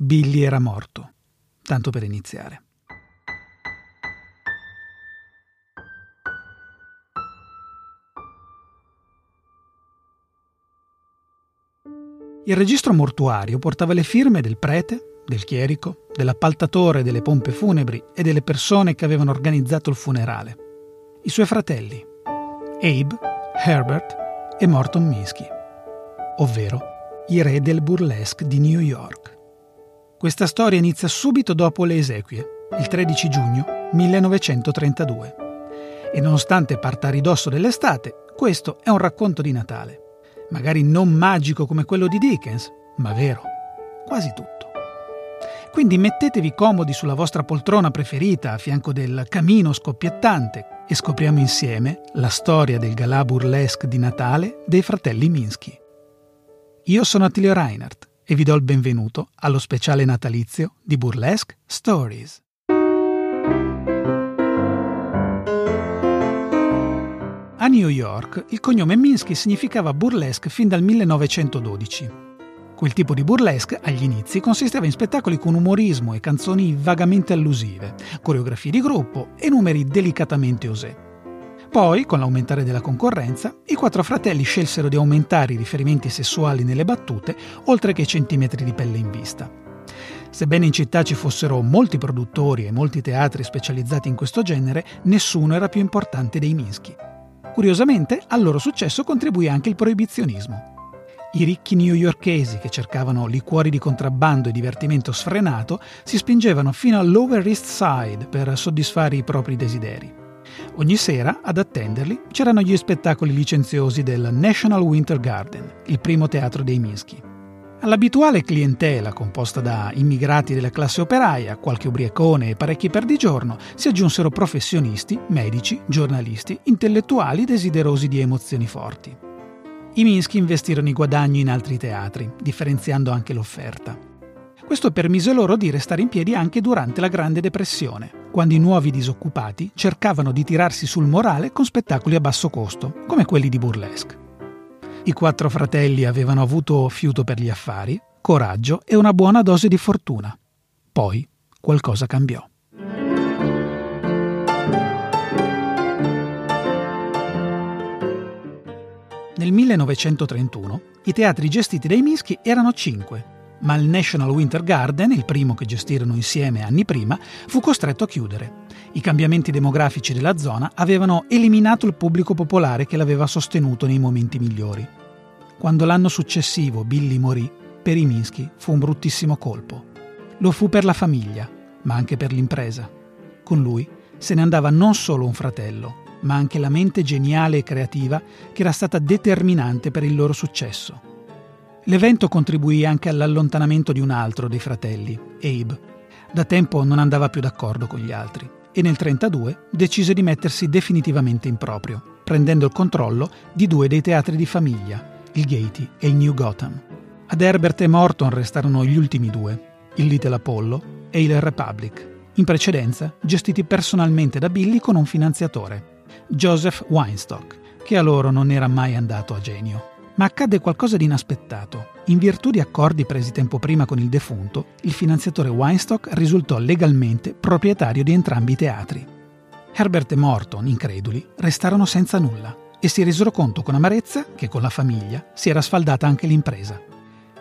Billy era morto, tanto per iniziare. Il registro mortuario portava le firme del prete, del chierico, dell'appaltatore delle pompe funebri e delle persone che avevano organizzato il funerale. I suoi fratelli, Abe, Herbert e Morton Minsky, ovvero i re del burlesque di New York. Questa storia inizia subito dopo le esequie, il 13 giugno 1932. E nonostante parta a ridosso dell'estate, questo è un racconto di Natale magari non magico come quello di Dickens, ma vero, quasi tutto. Quindi mettetevi comodi sulla vostra poltrona preferita a fianco del camino scoppiettante e scopriamo insieme la storia del galà burlesque di Natale dei fratelli Minsky. Io sono Attilio Reinhardt e vi do il benvenuto allo speciale natalizio di Burlesque Stories. A New York il cognome Minsky significava burlesque fin dal 1912. Quel tipo di burlesque, agli inizi, consisteva in spettacoli con umorismo e canzoni vagamente allusive, coreografie di gruppo e numeri delicatamente osè. Poi, con l'aumentare della concorrenza, i quattro fratelli scelsero di aumentare i riferimenti sessuali nelle battute, oltre che i centimetri di pelle in vista. Sebbene in città ci fossero molti produttori e molti teatri specializzati in questo genere, nessuno era più importante dei Minsky. Curiosamente, al loro successo contribuì anche il proibizionismo. I ricchi newyorkesi che cercavano liquori di contrabbando e divertimento sfrenato si spingevano fino al Lower East Side per soddisfare i propri desideri. Ogni sera, ad attenderli, c'erano gli spettacoli licenziosi del National Winter Garden, il primo teatro dei Minsky. All'abituale clientela, composta da immigrati della classe operaia, qualche ubriacone e parecchi perdigiorno, si aggiunsero professionisti, medici, giornalisti, intellettuali desiderosi di emozioni forti. I Minsky investirono i guadagni in altri teatri, differenziando anche l'offerta. Questo permise loro di restare in piedi anche durante la Grande Depressione, quando i nuovi disoccupati cercavano di tirarsi sul morale con spettacoli a basso costo, come quelli di burlesque. I quattro fratelli avevano avuto fiuto per gli affari, coraggio e una buona dose di fortuna. Poi qualcosa cambiò. Nel 1931 i teatri gestiti dai Mischi erano cinque, ma il National Winter Garden, il primo che gestirono insieme anni prima, fu costretto a chiudere. I cambiamenti demografici della zona avevano eliminato il pubblico popolare che l'aveva sostenuto nei momenti migliori. Quando l'anno successivo Billy morì, per i Minsky fu un bruttissimo colpo. Lo fu per la famiglia, ma anche per l'impresa. Con lui se ne andava non solo un fratello, ma anche la mente geniale e creativa che era stata determinante per il loro successo. L'evento contribuì anche all'allontanamento di un altro dei fratelli, Abe. Da tempo non andava più d'accordo con gli altri e nel 1932 decise di mettersi definitivamente in proprio, prendendo il controllo di due dei teatri di famiglia, il Gaiety e il New Gotham. Ad Herbert e Morton restarono gli ultimi due, il Little Apollo e il Republic, in precedenza gestiti personalmente da Billy con un finanziatore, Joseph Weinstock, che a loro non era mai andato a genio. Ma accadde qualcosa di inaspettato. In virtù di accordi presi tempo prima con il defunto, il finanziatore Weinstock risultò legalmente proprietario di entrambi i teatri. Herbert e Morton, increduli, restarono senza nulla e si resero conto con amarezza che con la famiglia si era sfaldata anche l'impresa.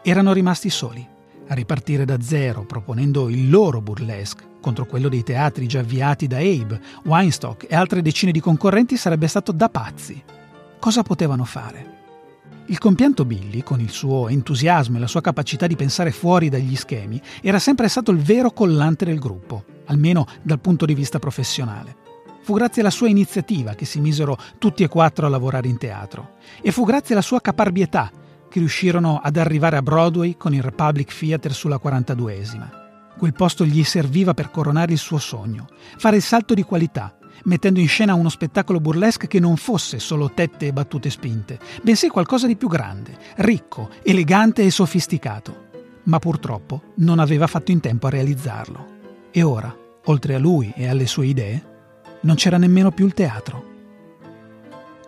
Erano rimasti soli, a ripartire da zero proponendo il loro burlesque contro quello dei teatri già avviati da Abe, Weinstock e altre decine di concorrenti sarebbe stato da pazzi. Cosa potevano fare? Il compianto Billy, con il suo entusiasmo e la sua capacità di pensare fuori dagli schemi, era sempre stato il vero collante del gruppo, almeno dal punto di vista professionale. Fu grazie alla sua iniziativa che si misero tutti e quattro a lavorare in teatro. E fu grazie alla sua caparbietà che riuscirono ad arrivare a Broadway con il Republic Theatre sulla 42esima. Quel posto gli serviva per coronare il suo sogno, fare il salto di qualità, mettendo in scena uno spettacolo burlesque che non fosse solo tette e battute spinte, bensì qualcosa di più grande, ricco, elegante e sofisticato. Ma purtroppo non aveva fatto in tempo a realizzarlo. E ora, oltre a lui e alle sue idee, non c'era nemmeno più il teatro.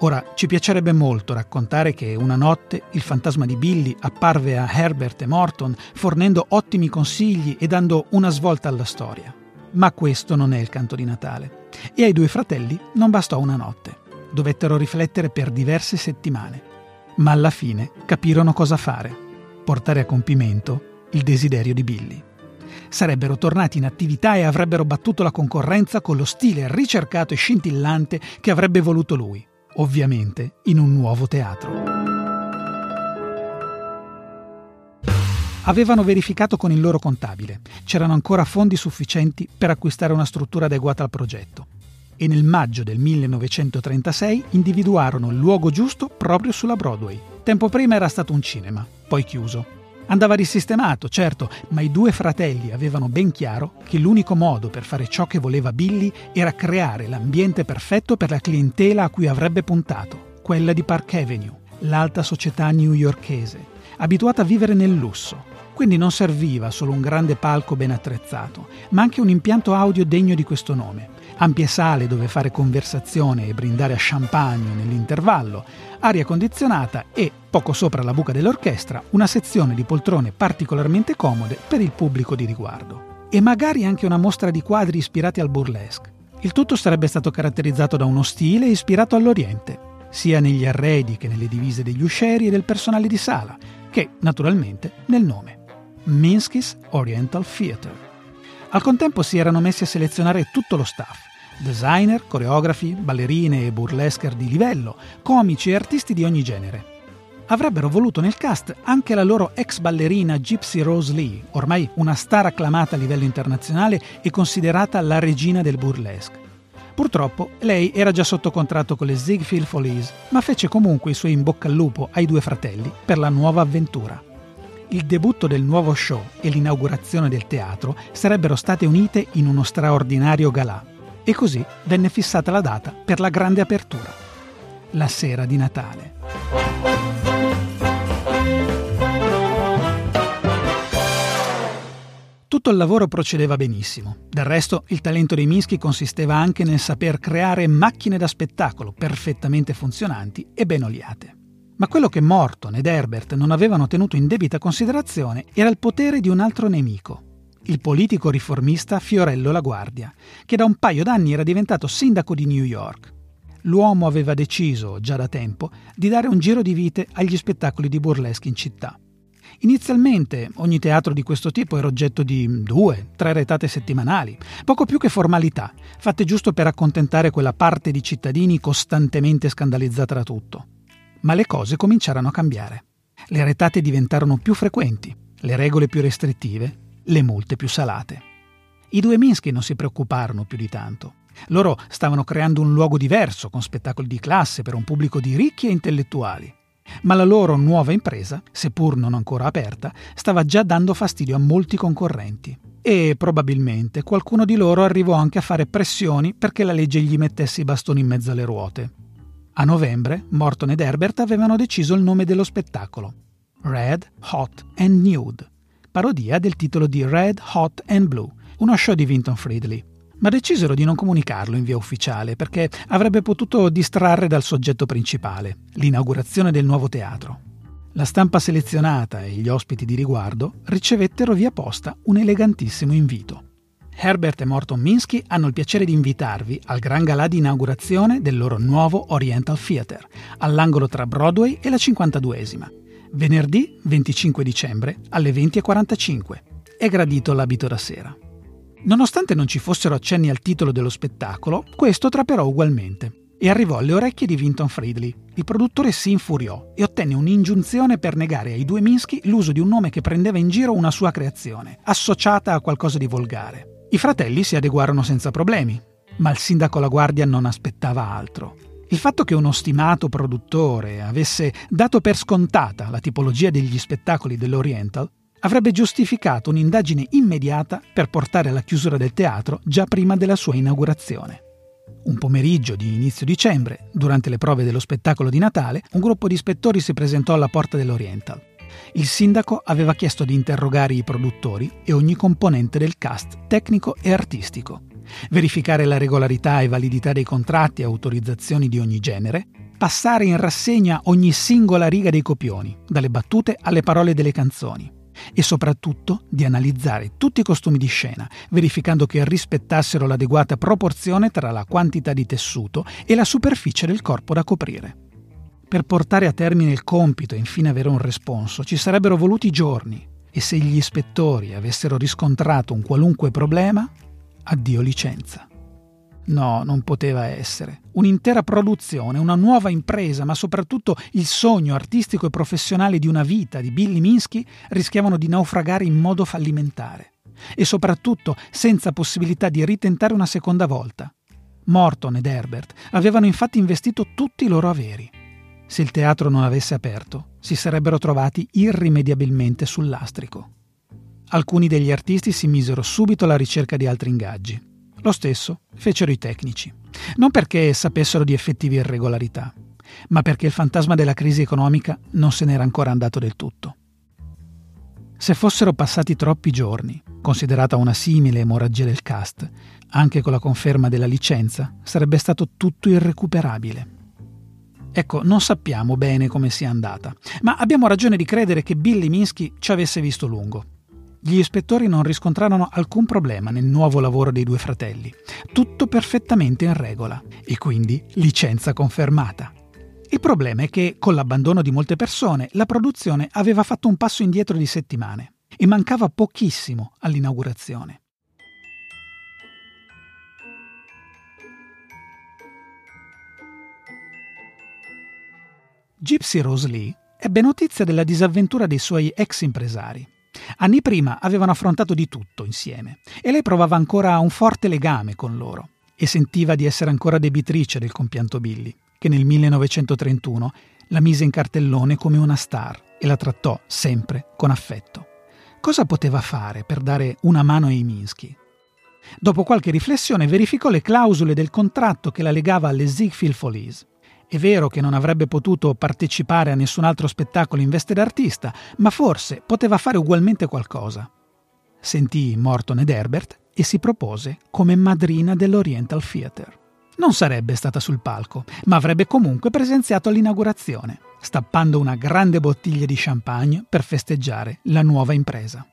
Ora, ci piacerebbe molto raccontare che una notte il fantasma di Billy apparve a Herbert e Morton fornendo ottimi consigli e dando una svolta alla storia. Ma questo non è il canto di Natale. E ai due fratelli non bastò una notte. Dovettero riflettere per diverse settimane. Ma alla fine capirono cosa fare. Portare a compimento il desiderio di Billy sarebbero tornati in attività e avrebbero battuto la concorrenza con lo stile ricercato e scintillante che avrebbe voluto lui ovviamente in un nuovo teatro. Avevano verificato con il loro contabile, c'erano ancora fondi sufficienti per acquistare una struttura adeguata al progetto e nel maggio del 1936 individuarono il luogo giusto proprio sulla Broadway. Tempo prima era stato un cinema, poi chiuso. Andava risistemato, certo, ma i due fratelli avevano ben chiaro che l'unico modo per fare ciò che voleva Billy era creare l'ambiente perfetto per la clientela a cui avrebbe puntato, quella di Park Avenue, l'alta società newyorkese, abituata a vivere nel lusso. Quindi non serviva solo un grande palco ben attrezzato, ma anche un impianto audio degno di questo nome, ampie sale dove fare conversazione e brindare a champagne nell'intervallo, aria condizionata e, poco sopra la buca dell'orchestra, una sezione di poltrone particolarmente comode per il pubblico di riguardo. E magari anche una mostra di quadri ispirati al burlesque. Il tutto sarebbe stato caratterizzato da uno stile ispirato all'Oriente, sia negli arredi che nelle divise degli uscieri e del personale di sala, che, naturalmente, nel nome. Minsky's Oriental Theatre. Al contempo si erano messi a selezionare tutto lo staff, designer, coreografi, ballerine e burlescher di livello, comici e artisti di ogni genere. Avrebbero voluto nel cast anche la loro ex ballerina Gypsy Rose Lee, ormai una star acclamata a livello internazionale e considerata la regina del burlesque. Purtroppo lei era già sotto contratto con le Ziegfeld Follies, ma fece comunque i suoi in bocca al lupo ai due fratelli per la nuova avventura il debutto del nuovo show e l'inaugurazione del teatro sarebbero state unite in uno straordinario galà e così venne fissata la data per la grande apertura, la sera di Natale. Tutto il lavoro procedeva benissimo. Del resto, il talento dei Minsky consisteva anche nel saper creare macchine da spettacolo perfettamente funzionanti e ben oliate. Ma quello che Morton ed Herbert non avevano tenuto in debita considerazione era il potere di un altro nemico, il politico riformista Fiorello La Guardia, che da un paio d'anni era diventato sindaco di New York. L'uomo aveva deciso, già da tempo, di dare un giro di vite agli spettacoli di burlesque in città. Inizialmente ogni teatro di questo tipo era oggetto di due, tre retate settimanali, poco più che formalità, fatte giusto per accontentare quella parte di cittadini costantemente scandalizzata da tutto. Ma le cose cominciarono a cambiare. Le retate diventarono più frequenti, le regole più restrittive, le multe più salate. I due Minsky non si preoccuparono più di tanto. Loro stavano creando un luogo diverso, con spettacoli di classe per un pubblico di ricchi e intellettuali. Ma la loro nuova impresa, seppur non ancora aperta, stava già dando fastidio a molti concorrenti. E probabilmente qualcuno di loro arrivò anche a fare pressioni perché la legge gli mettesse i bastoni in mezzo alle ruote. A novembre Morton ed Herbert avevano deciso il nome dello spettacolo, Red, Hot and Nude, parodia del titolo di Red, Hot and Blue, uno show di Vinton Friedley. Ma decisero di non comunicarlo in via ufficiale perché avrebbe potuto distrarre dal soggetto principale, l'inaugurazione del nuovo teatro. La stampa selezionata e gli ospiti di riguardo ricevettero via posta un elegantissimo invito. Herbert e Morton Minsky hanno il piacere di invitarvi al gran galà di inaugurazione del loro nuovo Oriental Theatre, all'angolo tra Broadway e la 52esima, venerdì 25 dicembre alle 20.45. È gradito l'abito da sera. Nonostante non ci fossero accenni al titolo dello spettacolo, questo traperò ugualmente e arrivò alle orecchie di Vinton Friedley. Il produttore si infuriò e ottenne un'ingiunzione per negare ai due Minsky l'uso di un nome che prendeva in giro una sua creazione, associata a qualcosa di volgare. I fratelli si adeguarono senza problemi, ma il sindaco La Guardia non aspettava altro. Il fatto che uno stimato produttore avesse dato per scontata la tipologia degli spettacoli dell'Oriental avrebbe giustificato un'indagine immediata per portare alla chiusura del teatro già prima della sua inaugurazione. Un pomeriggio di inizio dicembre, durante le prove dello spettacolo di Natale, un gruppo di ispettori si presentò alla porta dell'Oriental. Il sindaco aveva chiesto di interrogare i produttori e ogni componente del cast tecnico e artistico, verificare la regolarità e validità dei contratti e autorizzazioni di ogni genere passare in rassegna ogni singola riga dei copioni, dalle battute alle parole delle canzoni, e soprattutto di analizzare tutti i costumi di scena, verificando che rispettassero l'adeguata proporzione tra la quantità di tessuto e la superficie del corpo da coprire. Per portare a termine il compito e infine avere un responso ci sarebbero voluti giorni e se gli ispettori avessero riscontrato un qualunque problema, addio licenza. No, non poteva essere. Un'intera produzione, una nuova impresa, ma soprattutto il sogno artistico e professionale di una vita di Billy Minsky rischiavano di naufragare in modo fallimentare. E soprattutto senza possibilità di ritentare una seconda volta. Morton ed Herbert avevano infatti investito tutti i loro averi. Se il teatro non avesse aperto, si sarebbero trovati irrimediabilmente sul lastrico. Alcuni degli artisti si misero subito alla ricerca di altri ingaggi lo stesso fecero i tecnici, non perché sapessero di effettive irregolarità, ma perché il fantasma della crisi economica non se n'era ancora andato del tutto. Se fossero passati troppi giorni, considerata una simile emorragia del cast, anche con la conferma della licenza, sarebbe stato tutto irrecuperabile. Ecco, non sappiamo bene come sia andata, ma abbiamo ragione di credere che Billy Minsky ci avesse visto lungo gli ispettori non riscontrarono alcun problema nel nuovo lavoro dei due fratelli. Tutto perfettamente in regola e quindi licenza confermata. Il problema è che, con l'abbandono di molte persone, la produzione aveva fatto un passo indietro di settimane e mancava pochissimo all'inaugurazione. Gypsy Rose Lee ebbe notizia della disavventura dei suoi ex impresari Anni prima avevano affrontato di tutto insieme e lei provava ancora un forte legame con loro e sentiva di essere ancora debitrice del compianto Billy, che nel 1931 la mise in cartellone come una star e la trattò sempre con affetto. Cosa poteva fare per dare una mano ai Minsky? Dopo qualche riflessione verificò le clausole del contratto che la legava alle Ziegfeld Follies è vero che non avrebbe potuto partecipare a nessun altro spettacolo in veste d'artista, ma forse poteva fare ugualmente qualcosa. Sentì Morton ed Herbert e si propose come madrina dell'Oriental Theatre. Non sarebbe stata sul palco, ma avrebbe comunque presenziato all'inaugurazione, stappando una grande bottiglia di champagne per festeggiare la nuova impresa.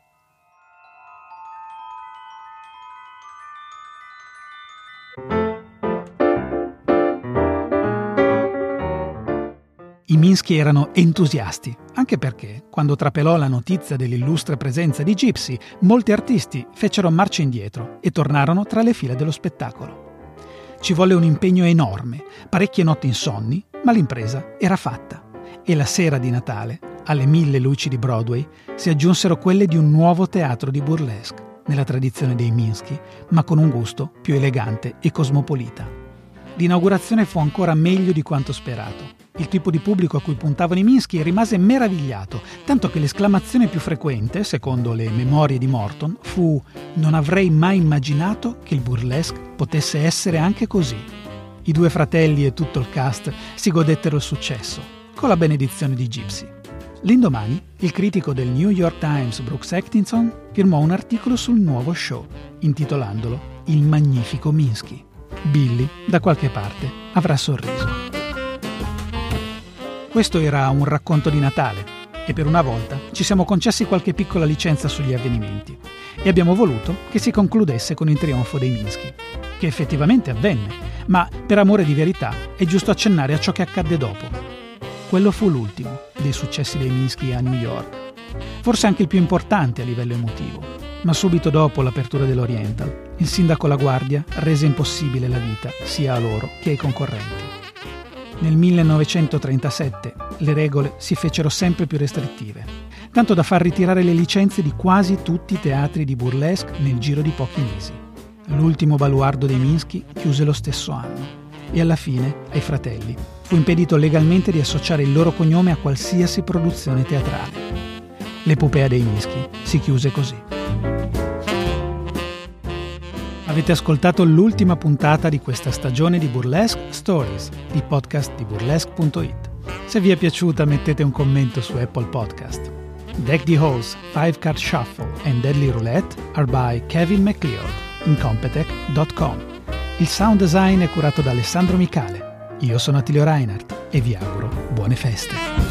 I Minsky erano entusiasti, anche perché, quando trapelò la notizia dell'illustre presenza di Gypsy, molti artisti fecero marcia indietro e tornarono tra le file dello spettacolo. Ci volle un impegno enorme, parecchie notti insonni, ma l'impresa era fatta. E la sera di Natale, alle mille luci di Broadway, si aggiunsero quelle di un nuovo teatro di burlesque, nella tradizione dei Minsky, ma con un gusto più elegante e cosmopolita. L'inaugurazione fu ancora meglio di quanto sperato il tipo di pubblico a cui puntavano i Minsky rimase meravigliato, tanto che l'esclamazione più frequente, secondo le memorie di Morton, fu Non avrei mai immaginato che il burlesque potesse essere anche così. I due fratelli e tutto il cast si godettero il successo, con la benedizione di Gypsy. L'indomani, il critico del New York Times Brooks Atkinson firmò un articolo sul nuovo show, intitolandolo Il magnifico Minsky. Billy, da qualche parte, avrà sorriso. Questo era un racconto di Natale e per una volta ci siamo concessi qualche piccola licenza sugli avvenimenti e abbiamo voluto che si concludesse con il trionfo dei Minsky, che effettivamente avvenne, ma per amore di verità è giusto accennare a ciò che accadde dopo. Quello fu l'ultimo dei successi dei Minsky a New York, forse anche il più importante a livello emotivo, ma subito dopo l'apertura dell'Oriental, il sindaco La Guardia rese impossibile la vita sia a loro che ai concorrenti. Nel 1937 le regole si fecero sempre più restrittive, tanto da far ritirare le licenze di quasi tutti i teatri di burlesque nel giro di pochi mesi. L'ultimo baluardo dei Minsky chiuse lo stesso anno e alla fine, ai fratelli, fu impedito legalmente di associare il loro cognome a qualsiasi produzione teatrale. L'epopea dei Minsky si chiuse così. Avete ascoltato l'ultima puntata di questa stagione di Burlesque Stories, il podcast di burlesque.it. Se vi è piaciuta mettete un commento su Apple Podcast. Deck the Halls, Five Card Shuffle and Deadly Roulette are by Kevin McLeod in Competech.com. Il sound design è curato da Alessandro Micale. Io sono Attilio Reinhardt. e vi auguro buone feste.